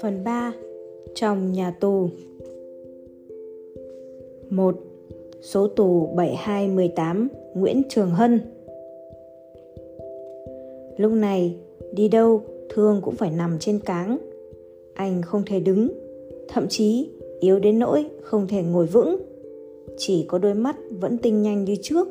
Phần 3 Trong nhà tù 1. Số tù 7218 Nguyễn Trường Hân Lúc này, đi đâu Thương cũng phải nằm trên cáng. Anh không thể đứng, thậm chí yếu đến nỗi không thể ngồi vững. Chỉ có đôi mắt vẫn tinh nhanh như trước.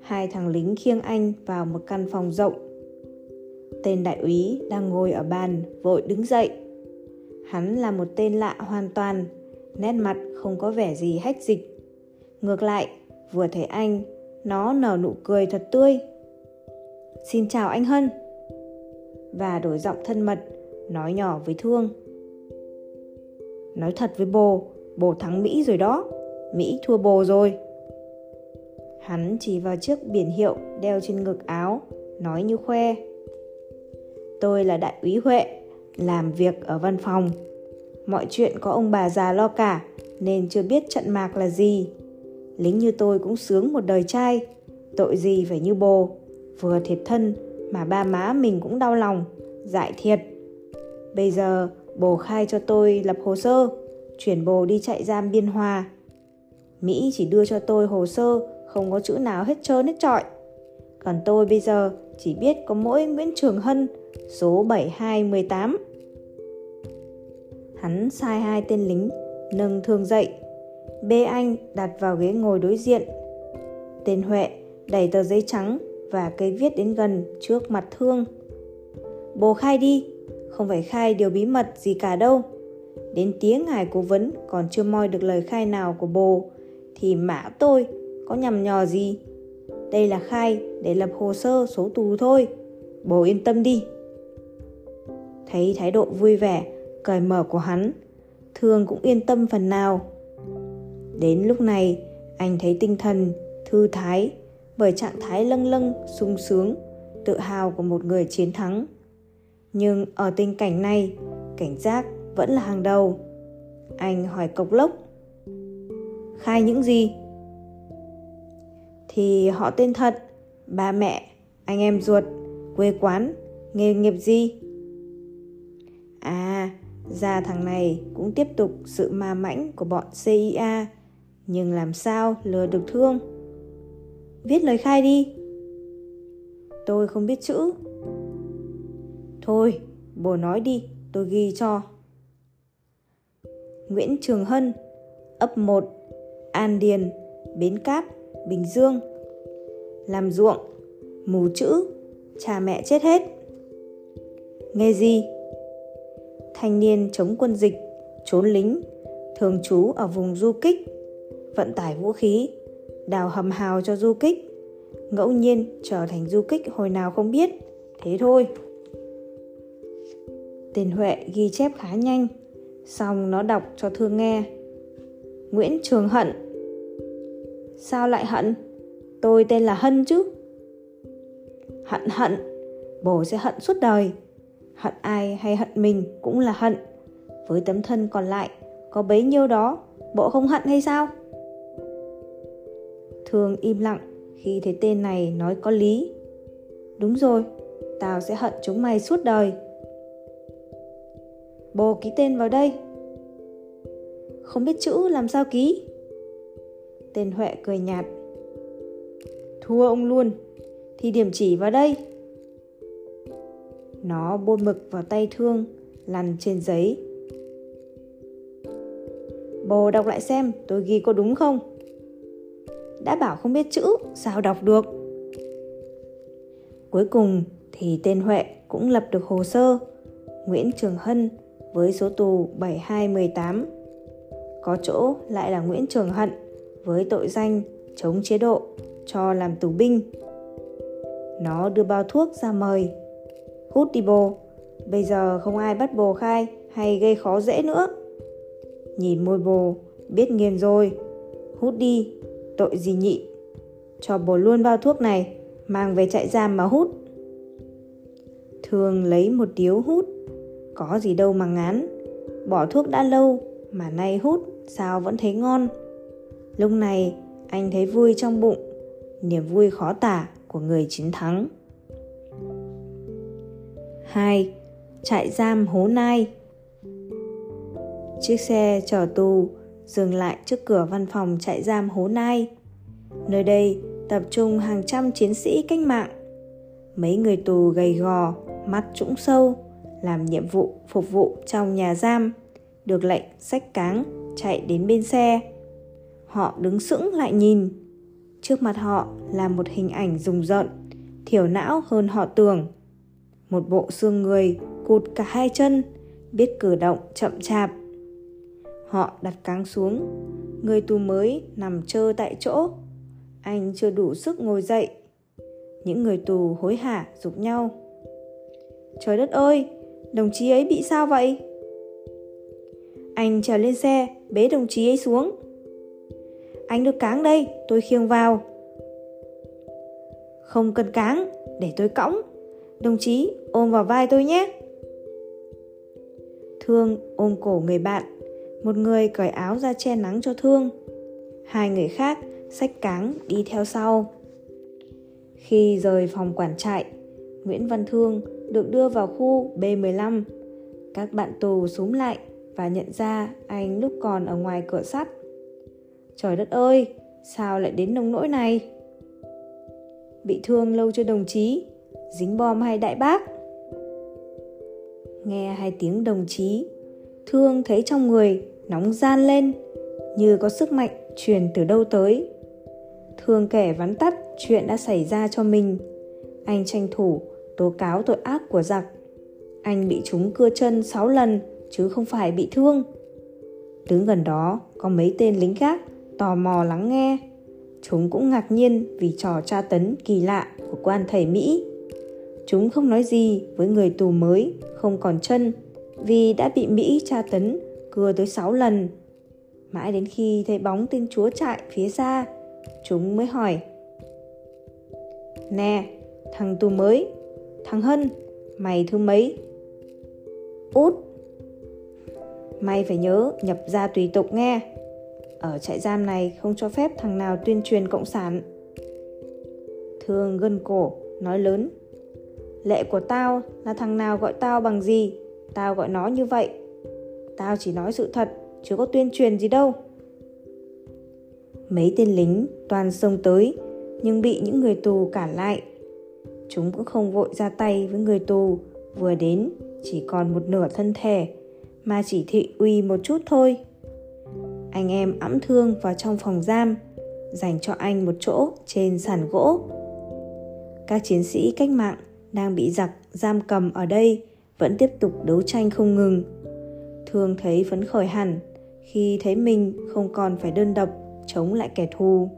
Hai thằng lính khiêng anh vào một căn phòng rộng. Tên đại úy đang ngồi ở bàn vội đứng dậy Hắn là một tên lạ hoàn toàn, nét mặt không có vẻ gì hách dịch. Ngược lại, vừa thấy anh, nó nở nụ cười thật tươi. Xin chào anh Hân. Và đổi giọng thân mật, nói nhỏ với Thương. Nói thật với bồ, bồ thắng Mỹ rồi đó. Mỹ thua bồ rồi. Hắn chỉ vào chiếc biển hiệu đeo trên ngực áo, nói như khoe. Tôi là đại úy Huệ, làm việc ở văn phòng. Mọi chuyện có ông bà già lo cả nên chưa biết trận mạc là gì. Lính như tôi cũng sướng một đời trai, tội gì phải như bồ, vừa thiệt thân mà ba má mình cũng đau lòng, dại thiệt. Bây giờ bồ khai cho tôi lập hồ sơ, chuyển bồ đi chạy giam Biên Hòa. Mỹ chỉ đưa cho tôi hồ sơ, không có chữ nào hết trơn hết trọi. Còn tôi bây giờ chỉ biết có mỗi Nguyễn Trường Hân, số 7218. Hắn sai hai tên lính nâng thương dậy. Bê anh đặt vào ghế ngồi đối diện. Tên Huệ đẩy tờ giấy trắng và cây viết đến gần trước mặt thương. Bố khai đi, không phải khai điều bí mật gì cả đâu. Đến tiếng ngài cố vấn còn chưa moi được lời khai nào của bồ thì mã tôi có nhằm nhò gì. Đây là khai để lập hồ sơ số tù thôi. bố yên tâm đi. Thấy thái độ vui vẻ, cởi mở của hắn, thương cũng yên tâm phần nào đến lúc này, anh thấy tinh thần, thư thái, bởi trạng thái lâng lâng, sung sướng, tự hào của một người chiến thắng nhưng ở tình cảnh này, cảnh giác vẫn là hàng đầu anh hỏi cộc lốc, khai những gì thì họ tên thật ba mẹ anh em ruột quê quán nghề nghiệp gì à ra thằng này cũng tiếp tục sự ma mãnh của bọn CIA, nhưng làm sao lừa được thương? Viết lời khai đi. Tôi không biết chữ. Thôi, bố nói đi, tôi ghi cho. Nguyễn Trường Hân, ấp 1, An Điền, Bến Cát, Bình Dương. Làm ruộng, mù chữ, cha mẹ chết hết. Nghề gì? thanh niên chống quân dịch, trốn lính, thường trú ở vùng du kích, vận tải vũ khí, đào hầm hào cho du kích, ngẫu nhiên trở thành du kích hồi nào không biết, thế thôi. Tên Huệ ghi chép khá nhanh, xong nó đọc cho Thương nghe. Nguyễn Trường Hận Sao lại hận? Tôi tên là Hân chứ. Hận hận, bố sẽ hận suốt đời. Hận ai hay hận mình cũng là hận. Với tấm thân còn lại có bấy nhiêu đó bộ không hận hay sao? Thường im lặng khi thấy tên này nói có lý. Đúng rồi tao sẽ hận chúng mày suốt đời. Bồ ký tên vào đây. Không biết chữ làm sao ký? Tên huệ cười nhạt thua ông luôn thì điểm chỉ vào đây nó bôi mực vào tay thương, lăn trên giấy. Bồ đọc lại xem tôi ghi có đúng không? Đã bảo không biết chữ, sao đọc được? Cuối cùng thì tên Huệ cũng lập được hồ sơ Nguyễn Trường Hân với số tù 7218. Có chỗ lại là Nguyễn Trường Hận với tội danh chống chế độ cho làm tù binh. Nó đưa bao thuốc ra mời Hút đi bồ, bây giờ không ai bắt bồ khai hay gây khó dễ nữa. Nhìn môi bồ, biết nghiền rồi. Hút đi, tội gì nhị. Cho bồ luôn bao thuốc này, mang về trại giam mà hút. Thường lấy một điếu hút, có gì đâu mà ngán. Bỏ thuốc đã lâu, mà nay hút sao vẫn thấy ngon. Lúc này anh thấy vui trong bụng, niềm vui khó tả của người chiến thắng. 2. Trại giam Hố Nai Chiếc xe chở tù dừng lại trước cửa văn phòng trại giam Hố Nai. Nơi đây tập trung hàng trăm chiến sĩ cách mạng. Mấy người tù gầy gò, mắt trũng sâu, làm nhiệm vụ phục vụ trong nhà giam, được lệnh sách cáng chạy đến bên xe. Họ đứng sững lại nhìn. Trước mặt họ là một hình ảnh rùng rợn, thiểu não hơn họ tưởng. Một bộ xương người cụt cả hai chân, biết cử động chậm chạp. Họ đặt cáng xuống, người tù mới nằm trơ tại chỗ. Anh chưa đủ sức ngồi dậy. Những người tù hối hả dục nhau. Trời đất ơi, đồng chí ấy bị sao vậy? Anh trèo lên xe, bế đồng chí ấy xuống. Anh đưa cáng đây, tôi khiêng vào. Không cần cáng, để tôi cõng. Đồng chí, ôm vào vai tôi nhé. Thương ôm cổ người bạn, một người cởi áo ra che nắng cho Thương. Hai người khác xách cáng đi theo sau. Khi rời phòng quản trại, Nguyễn Văn Thương được đưa vào khu B15. Các bạn tù súng lại và nhận ra anh lúc còn ở ngoài cửa sắt. Trời đất ơi, sao lại đến nông nỗi này? Bị thương lâu chưa đồng chí? Dính bom hay đại bác? Nghe hai tiếng đồng chí, Thương thấy trong người nóng gian lên, như có sức mạnh truyền từ đâu tới. Thương kể vắn tắt chuyện đã xảy ra cho mình. Anh tranh thủ tố cáo tội ác của giặc. Anh bị chúng cưa chân 6 lần chứ không phải bị thương. Đứng gần đó có mấy tên lính khác tò mò lắng nghe. Chúng cũng ngạc nhiên vì trò tra tấn kỳ lạ của quan thầy Mỹ. Chúng không nói gì với người tù mới không còn chân vì đã bị Mỹ tra tấn cưa tới 6 lần. Mãi đến khi thấy bóng tên chúa trại phía xa, chúng mới hỏi. Nè, thằng tù mới, thằng Hân, mày thứ mấy? Út, Mày phải nhớ nhập ra tùy tục nghe ở trại giam này không cho phép thằng nào tuyên truyền cộng sản. Thương gân cổ, nói lớn Lệ của tao là thằng nào gọi tao bằng gì? Tao gọi nó như vậy. Tao chỉ nói sự thật Chứ có tuyên truyền gì đâu. Mấy tên lính toàn xông tới Nhưng bị những người tù cản lại. Chúng cũng không vội ra tay với người tù Vừa đến chỉ còn một nửa thân thể mà chỉ thị uy một chút thôi. Anh em ẵm thương vào trong phòng giam, dành cho anh một chỗ trên sàn gỗ. Các chiến sĩ cách mạng đang bị giặc giam cầm ở đây vẫn tiếp tục đấu tranh không ngừng. Thương thấy phấn khởi hẳn khi thấy mình không còn phải đơn độc chống lại kẻ thù.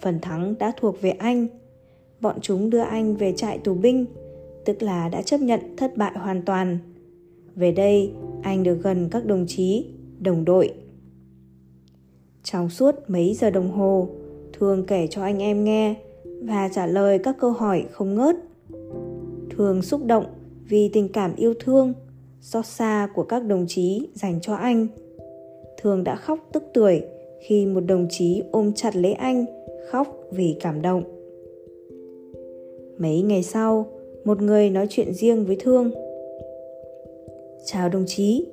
Phần thắng đã thuộc về anh. Bọn chúng đưa anh về trại tù binh, tức là đã chấp nhận thất bại hoàn toàn. Về đây, anh được gần các đồng chí, đồng đội. Trong suốt mấy giờ đồng hồ, thường kể cho anh em nghe và trả lời các câu hỏi không ngớt. thường xúc động vì tình cảm yêu thương, xót xa của các đồng chí dành cho anh. thường đã khóc tức tuổi khi một đồng chí ôm chặt lấy anh, khóc vì cảm động. Mấy ngày sau, một người nói chuyện riêng với Thương Chào đồng chí,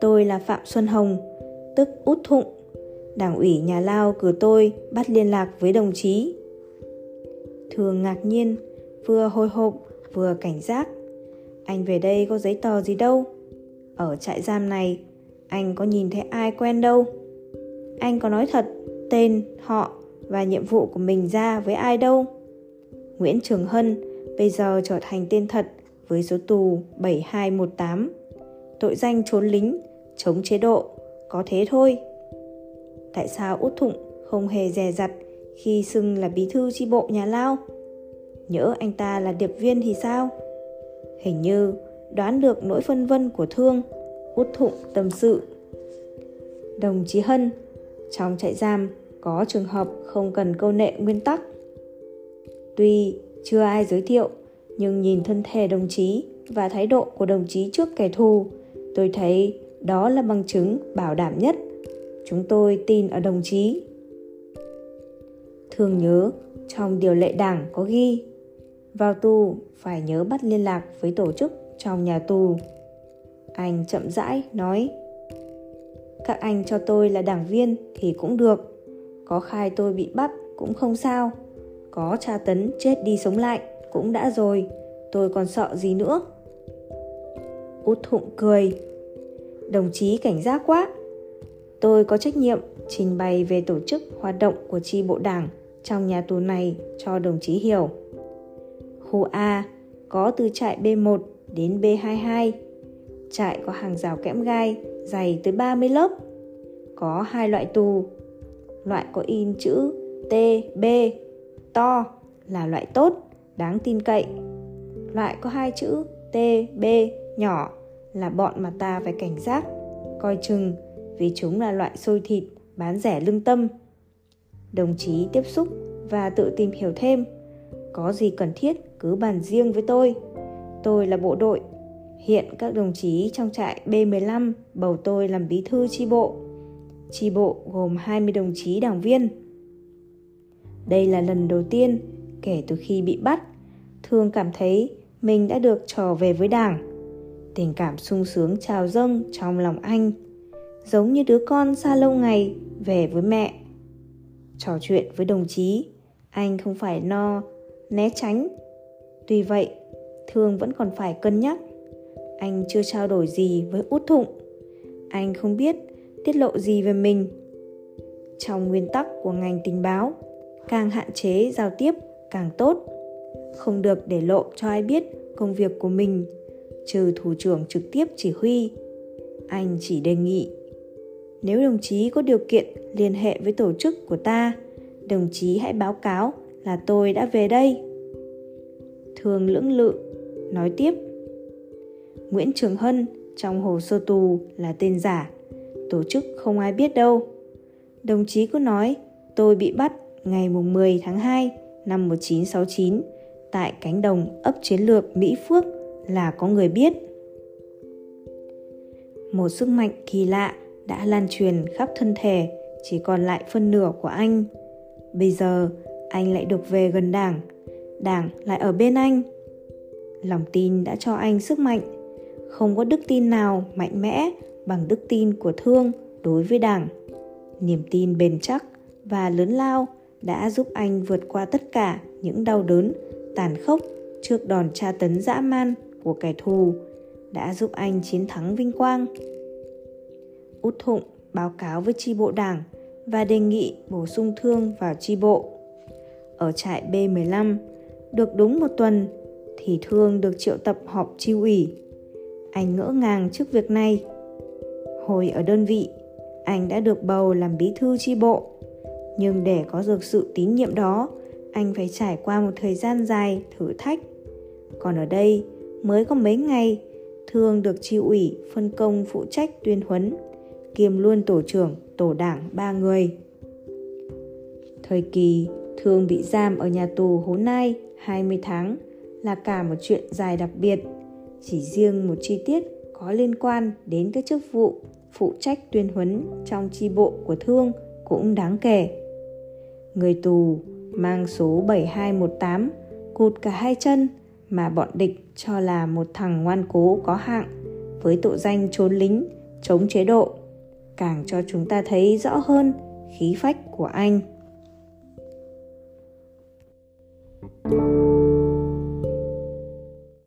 tôi là Phạm Xuân Hồng, tức Út Thụng. Đảng ủy nhà Lao cử tôi bắt liên lạc với đồng chí. Thường ngạc nhiên, vừa hồi hộp vừa cảnh giác. Anh về đây có giấy tờ gì đâu. Ở trại giam này, anh có nhìn thấy ai quen đâu. Anh có nói thật tên, họ và nhiệm vụ của mình ra với ai đâu. Nguyễn Trường Hân bây giờ trở thành tên thật với số tù 7218 tội danh trốn lính, chống chế độ, có thế thôi. Tại sao út thụng không hề dè dặt khi xưng là bí thư chi bộ nhà Lao? Nhỡ anh ta là điệp viên thì sao? Hình như đoán được nỗi phân vân của thương, út thụng tâm sự. Đồng chí Hân, trong trại giam có trường hợp không cần câu nệ nguyên tắc. Tuy chưa ai giới thiệu, nhưng nhìn thân thể đồng chí và thái độ của đồng chí trước kẻ thù Tôi thấy đó là bằng chứng bảo đảm nhất. Chúng tôi tin ở đồng chí. Thường nhớ, trong điều lệ đảng có ghi, vào tù phải nhớ bắt liên lạc với tổ chức trong nhà tù. Anh chậm rãi nói, Các anh cho tôi là đảng viên thì cũng được, Có khai tôi bị bắt cũng không sao, Có tra tấn chết đi sống lại cũng đã rồi, Tôi còn sợ gì nữa Út thụng cười, Đồng chí cảnh giác quá Tôi có trách nhiệm trình bày về tổ chức hoạt động của chi bộ đảng trong nhà tù này cho đồng chí hiểu. Khu A có từ trại B1 đến B22. Trại có hàng rào kẽm gai dày tới 30 lớp. Có hai loại tù. Loại có in chữ T, B, to là loại tốt, đáng tin cậy. Loại có hai chữ T, B, nhỏ là bọn mà ta phải cảnh giác, coi chừng vì chúng là loại xôi thịt bán rẻ lương tâm. Đồng chí tiếp xúc và tự tìm hiểu thêm. Có gì cần thiết cứ bàn riêng với tôi. Tôi là bộ đội. Hiện các đồng chí trong trại B15 bầu tôi làm bí thư chi bộ. Chi bộ gồm 20 đồng chí đảng viên. Đây là lần đầu tiên kể từ khi bị bắt, Thương cảm thấy mình đã được trở về với đảng. Tình cảm sung sướng trào dâng trong lòng anh giống như đứa con xa lâu ngày về với mẹ. Trò chuyện với đồng chí, anh không phải no, né tránh. Tuy vậy, Thương vẫn còn phải cân nhắc. Anh chưa trao đổi gì với út thụng. Anh không biết tiết lộ gì về mình. Trong nguyên tắc của ngành tình báo, càng hạn chế giao tiếp càng tốt. Không được để lộ cho ai biết công việc của mình, trừ thủ trưởng trực tiếp chỉ huy. Anh chỉ đề nghị nếu đồng chí có điều kiện liên hệ với tổ chức của ta, đồng chí hãy báo cáo là tôi đã về đây. Thường lưỡng lự, nói tiếp. Nguyễn Trường Hân trong hồ sơ tù là tên giả, tổ chức không ai biết đâu. Đồng chí cứ nói tôi bị bắt ngày 10 tháng 2 năm 1969 tại cánh đồng ấp chiến lược Mỹ Phước là có người biết. Một sức mạnh kỳ lạ đã lan truyền khắp thân thể, chỉ còn lại phân nửa của anh. Bây giờ, anh lại được về gần đảng đảng lại ở bên anh. Lòng tin đã cho anh sức mạnh. Không có đức tin nào mạnh mẽ bằng đức tin của thương đối với đảng. Niềm tin bền chắc và lớn lao đã giúp anh vượt qua tất cả những đau đớn, tàn khốc trước đòn tra tấn dã man của kẻ thù, đã giúp anh chiến thắng vinh quang. Út Thụng báo cáo với tri bộ đảng và đề nghị bổ sung thương vào tri bộ. Ở trại B15, được đúng một tuần thì thương được triệu tập họp tri ủy. Anh ngỡ ngàng trước việc này. Hồi ở đơn vị, anh đã được bầu làm bí thư tri bộ. Nhưng để có được sự tín nhiệm đó, anh phải trải qua một thời gian dài thử thách. Còn ở đây, mới có mấy ngày, Thương được tri ủy phân công phụ trách tuyên huấn kiêm luôn tổ trưởng, tổ đảng ba người. Thời kỳ Thương bị giam ở nhà tù Hố Nai 20 tháng là cả một chuyện dài đặc biệt. Chỉ riêng một chi tiết có liên quan đến các chức vụ phụ trách tuyên huấn trong chi bộ của Thương cũng đáng kể. Người tù mang số 7218 cụt cả hai chân mà bọn địch cho là một thằng ngoan cố có hạng với tội danh trốn lính, chống chế độ càng cho chúng ta thấy rõ hơn khí phách của anh.